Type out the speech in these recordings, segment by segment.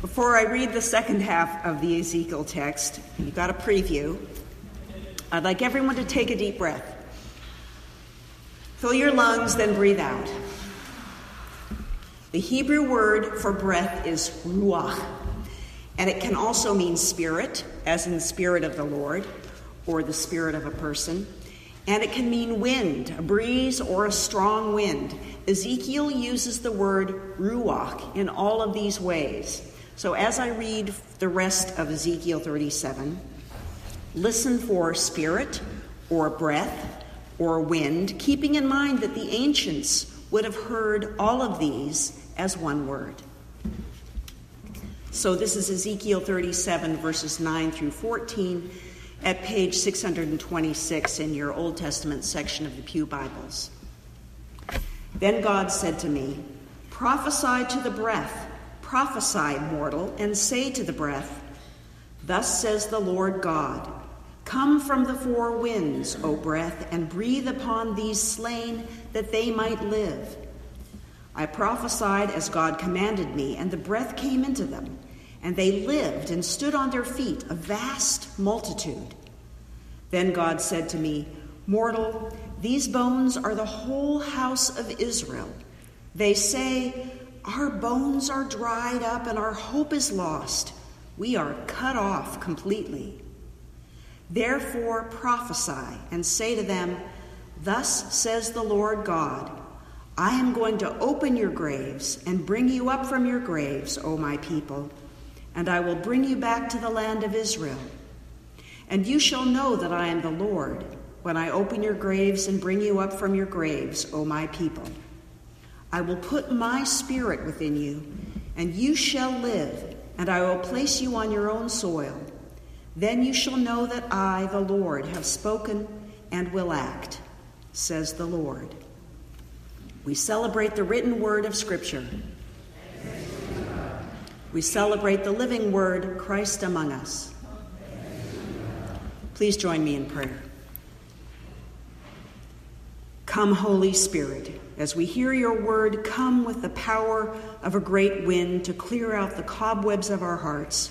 Before I read the second half of the Ezekiel text, you got a preview. I'd like everyone to take a deep breath. Fill your lungs, then breathe out. The Hebrew word for breath is ruach, and it can also mean spirit, as in the spirit of the Lord, or the spirit of a person. And it can mean wind, a breeze, or a strong wind. Ezekiel uses the word ruach in all of these ways. So as I read the rest of Ezekiel 37, listen for spirit or breath or wind, keeping in mind that the ancients would have heard all of these as one word. So this is Ezekiel 37, verses 9 through 14, at page 626 in your Old Testament section of the Pew Bibles. Then God said to me, Prophesy to the breath Prophesy, mortal, and say to the breath, Thus says the Lord God Come from the four winds, O breath, and breathe upon these slain, that they might live. I prophesied as God commanded me, and the breath came into them, and they lived and stood on their feet, a vast multitude. Then God said to me, Mortal, these bones are the whole house of Israel. They say, our bones are dried up and our hope is lost. We are cut off completely. Therefore prophesy and say to them, Thus says the Lord God I am going to open your graves and bring you up from your graves, O my people, and I will bring you back to the land of Israel. And you shall know that I am the Lord when I open your graves and bring you up from your graves, O my people. I will put my spirit within you, and you shall live, and I will place you on your own soil. Then you shall know that I, the Lord, have spoken and will act, says the Lord. We celebrate the written word of Scripture. We celebrate the living word, Christ among us. Please join me in prayer. Come, Holy Spirit, as we hear your word, come with the power of a great wind to clear out the cobwebs of our hearts,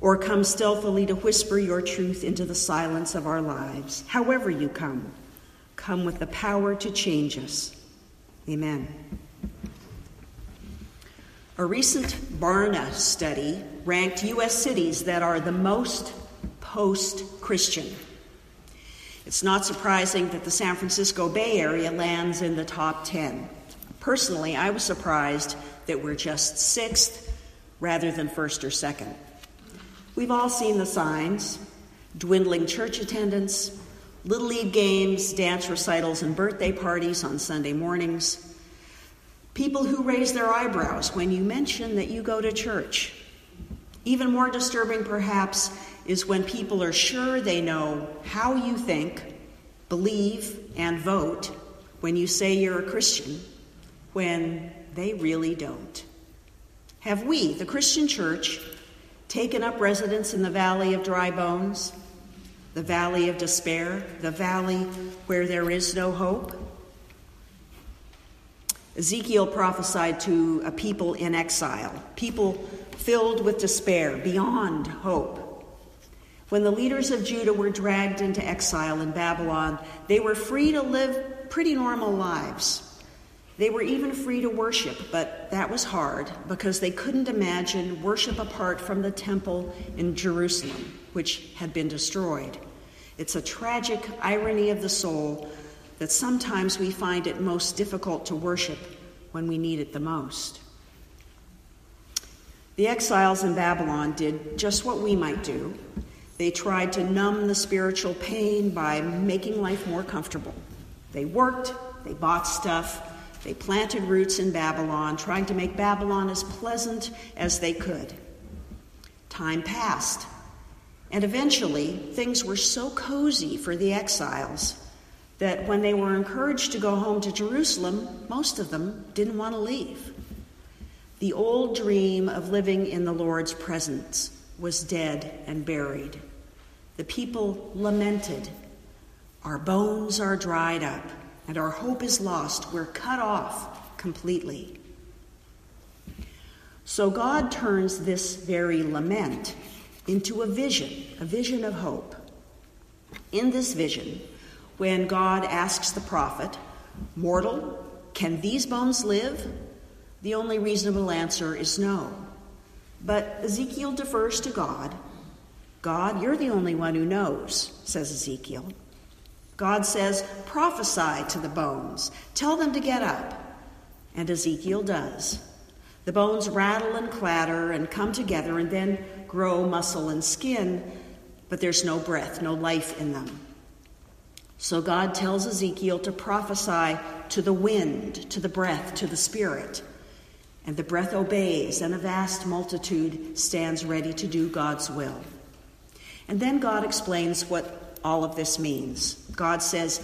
or come stealthily to whisper your truth into the silence of our lives. However, you come, come with the power to change us. Amen. A recent Barna study ranked U.S. cities that are the most post Christian. It's not surprising that the San Francisco Bay Area lands in the top 10. Personally, I was surprised that we're just sixth rather than first or second. We've all seen the signs dwindling church attendance, Little League games, dance recitals, and birthday parties on Sunday mornings. People who raise their eyebrows when you mention that you go to church. Even more disturbing, perhaps, is when people are sure they know how you think, believe, and vote when you say you're a Christian, when they really don't. Have we, the Christian church, taken up residence in the valley of dry bones, the valley of despair, the valley where there is no hope? Ezekiel prophesied to a people in exile, people filled with despair, beyond hope. When the leaders of Judah were dragged into exile in Babylon, they were free to live pretty normal lives. They were even free to worship, but that was hard because they couldn't imagine worship apart from the temple in Jerusalem, which had been destroyed. It's a tragic irony of the soul that sometimes we find it most difficult to worship when we need it the most. The exiles in Babylon did just what we might do they tried to numb the spiritual pain by making life more comfortable. They worked, they bought stuff, they planted roots in Babylon, trying to make Babylon as pleasant as they could. Time passed, and eventually things were so cozy for the exiles that when they were encouraged to go home to Jerusalem, most of them didn't want to leave. The old dream of living in the Lord's presence was dead and buried. The people lamented, Our bones are dried up, and our hope is lost. We're cut off completely. So God turns this very lament into a vision, a vision of hope. In this vision, when God asks the prophet, Mortal, can these bones live? The only reasonable answer is no. But Ezekiel defers to God. God, you're the only one who knows, says Ezekiel. God says, Prophesy to the bones, tell them to get up. And Ezekiel does. The bones rattle and clatter and come together and then grow muscle and skin, but there's no breath, no life in them. So God tells Ezekiel to prophesy to the wind, to the breath, to the spirit. And the breath obeys, and a vast multitude stands ready to do God's will. And then God explains what all of this means. God says,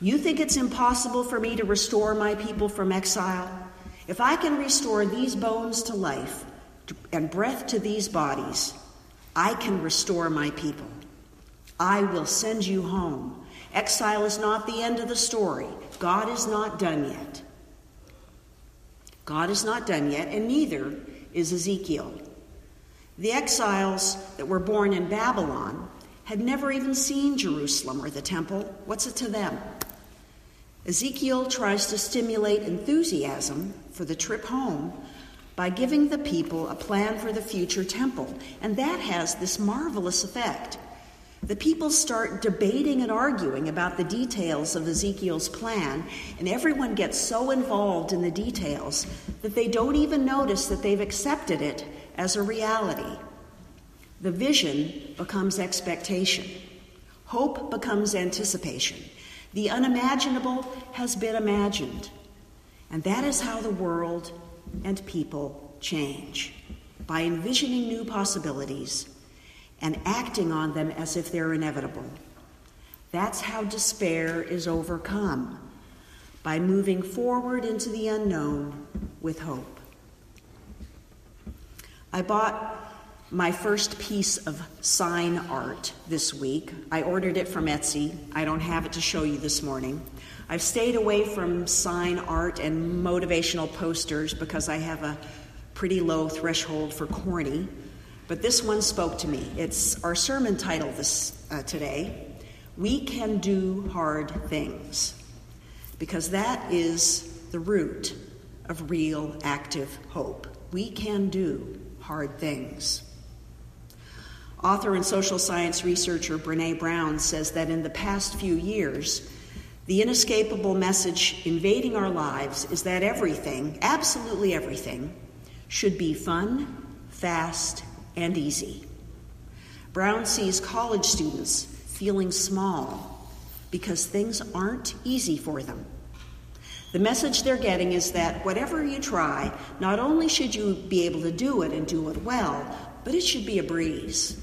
You think it's impossible for me to restore my people from exile? If I can restore these bones to life and breath to these bodies, I can restore my people. I will send you home. Exile is not the end of the story. God is not done yet. God is not done yet, and neither is Ezekiel. The exiles that were born in Babylon had never even seen Jerusalem or the temple. What's it to them? Ezekiel tries to stimulate enthusiasm for the trip home by giving the people a plan for the future temple, and that has this marvelous effect. The people start debating and arguing about the details of Ezekiel's plan, and everyone gets so involved in the details that they don't even notice that they've accepted it as a reality. The vision becomes expectation, hope becomes anticipation. The unimaginable has been imagined. And that is how the world and people change by envisioning new possibilities and acting on them as if they're inevitable. That's how despair is overcome by moving forward into the unknown with hope. I bought my first piece of sign art this week. I ordered it from Etsy. I don't have it to show you this morning. I've stayed away from sign art and motivational posters because I have a pretty low threshold for corny. But this one spoke to me. It's our sermon title this uh, today. We can do hard things because that is the root of real active hope. We can do hard things. Author and social science researcher Brene Brown says that in the past few years, the inescapable message invading our lives is that everything, absolutely everything, should be fun, fast, and easy. Brown sees college students feeling small because things aren't easy for them. The message they're getting is that whatever you try, not only should you be able to do it and do it well, but it should be a breeze.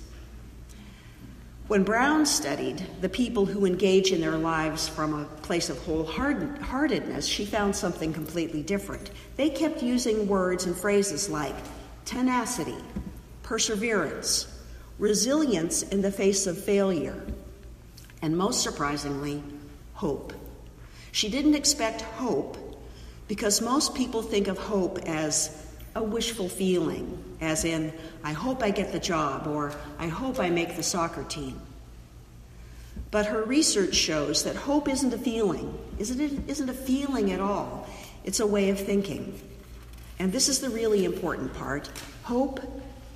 When Brown studied the people who engage in their lives from a place of wholeheartedness, she found something completely different. They kept using words and phrases like tenacity, perseverance, resilience in the face of failure, and most surprisingly, hope. She didn't expect hope because most people think of hope as a wishful feeling, as in, I hope I get the job or I hope I make the soccer team. But her research shows that hope isn't a feeling, isn't, it, isn't a feeling at all. It's a way of thinking. And this is the really important part hope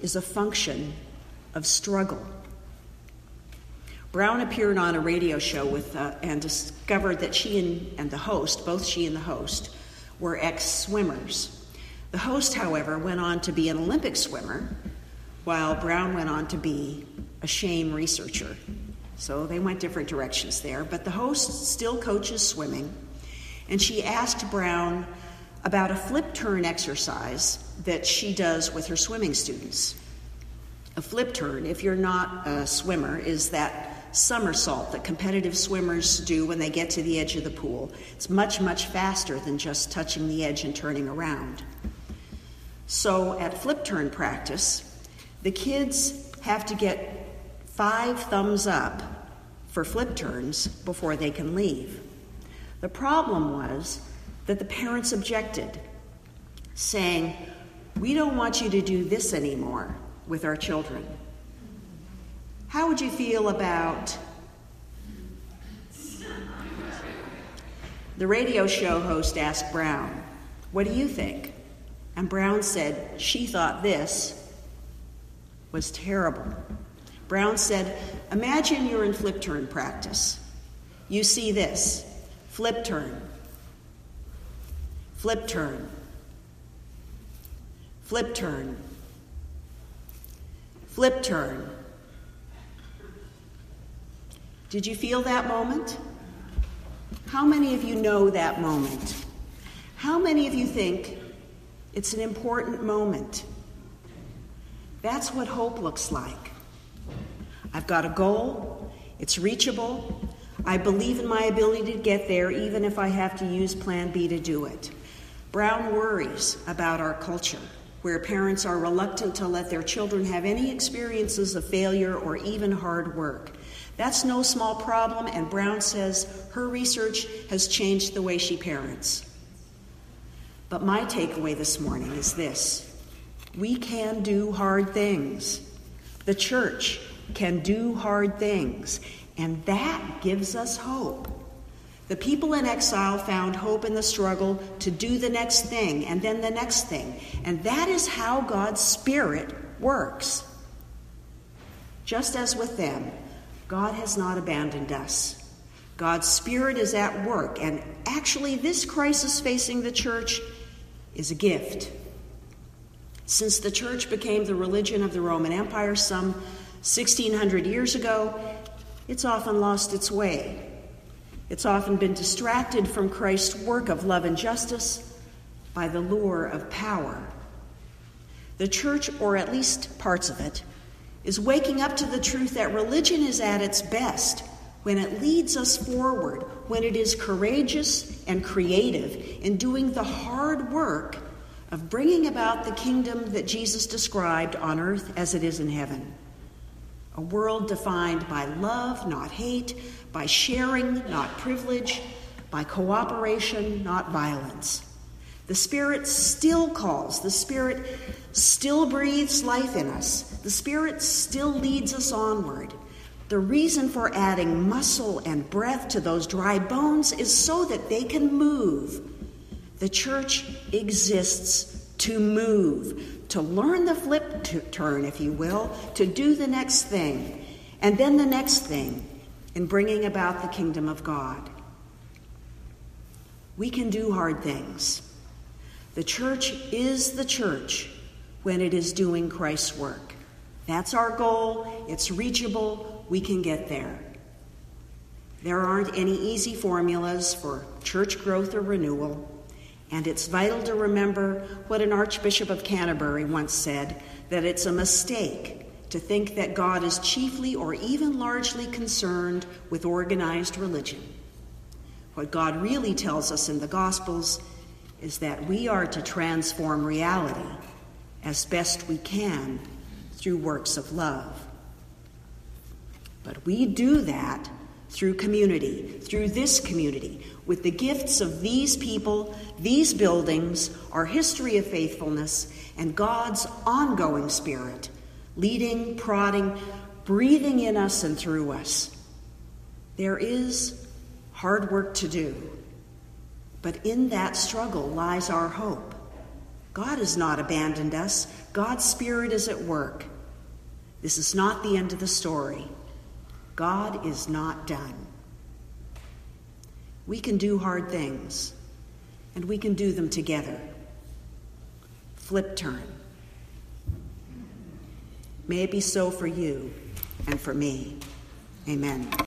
is a function of struggle. Brown appeared on a radio show with, uh, and discovered that she and, and the host, both she and the host, were ex swimmers. The host, however, went on to be an Olympic swimmer, while Brown went on to be a shame researcher. So they went different directions there. But the host still coaches swimming, and she asked Brown about a flip turn exercise that she does with her swimming students. A flip turn, if you're not a swimmer, is that somersault that competitive swimmers do when they get to the edge of the pool. It's much, much faster than just touching the edge and turning around. So at flip turn practice, the kids have to get five thumbs up for flip turns before they can leave. The problem was that the parents objected, saying, We don't want you to do this anymore with our children. How would you feel about the radio show host asked Brown, What do you think? And Brown said she thought this was terrible. Brown said, Imagine you're in flip turn practice. You see this flip turn, flip turn, flip turn, flip turn. Did you feel that moment? How many of you know that moment? How many of you think it's an important moment? That's what hope looks like. I've got a goal, it's reachable. I believe in my ability to get there, even if I have to use Plan B to do it. Brown worries about our culture, where parents are reluctant to let their children have any experiences of failure or even hard work. That's no small problem, and Brown says her research has changed the way she parents. But my takeaway this morning is this we can do hard things. The church can do hard things, and that gives us hope. The people in exile found hope in the struggle to do the next thing and then the next thing, and that is how God's Spirit works. Just as with them, God has not abandoned us. God's Spirit is at work, and actually, this crisis facing the church is a gift. Since the church became the religion of the Roman Empire some 1600 years ago, it's often lost its way. It's often been distracted from Christ's work of love and justice by the lure of power. The church, or at least parts of it, is waking up to the truth that religion is at its best when it leads us forward, when it is courageous and creative in doing the hard work of bringing about the kingdom that Jesus described on earth as it is in heaven. A world defined by love, not hate, by sharing, not privilege, by cooperation, not violence. The Spirit still calls, the Spirit still breathes life in us, the Spirit still leads us onward. The reason for adding muscle and breath to those dry bones is so that they can move the church exists to move, to learn the flip turn, if you will, to do the next thing, and then the next thing in bringing about the kingdom of God. We can do hard things. The church is the church when it is doing Christ's work. That's our goal. It's reachable. We can get there. There aren't any easy formulas for church growth or renewal. And it's vital to remember what an Archbishop of Canterbury once said that it's a mistake to think that God is chiefly or even largely concerned with organized religion. What God really tells us in the Gospels is that we are to transform reality as best we can through works of love. But we do that through community, through this community, with the gifts of these people, these buildings, our history of faithfulness, and God's ongoing spirit, leading, prodding, breathing in us and through us. There is hard work to do, but in that struggle lies our hope. God has not abandoned us, God's Spirit is at work. This is not the end of the story. God is not done. We can do hard things, and we can do them together. Flip turn. May it be so for you and for me. Amen.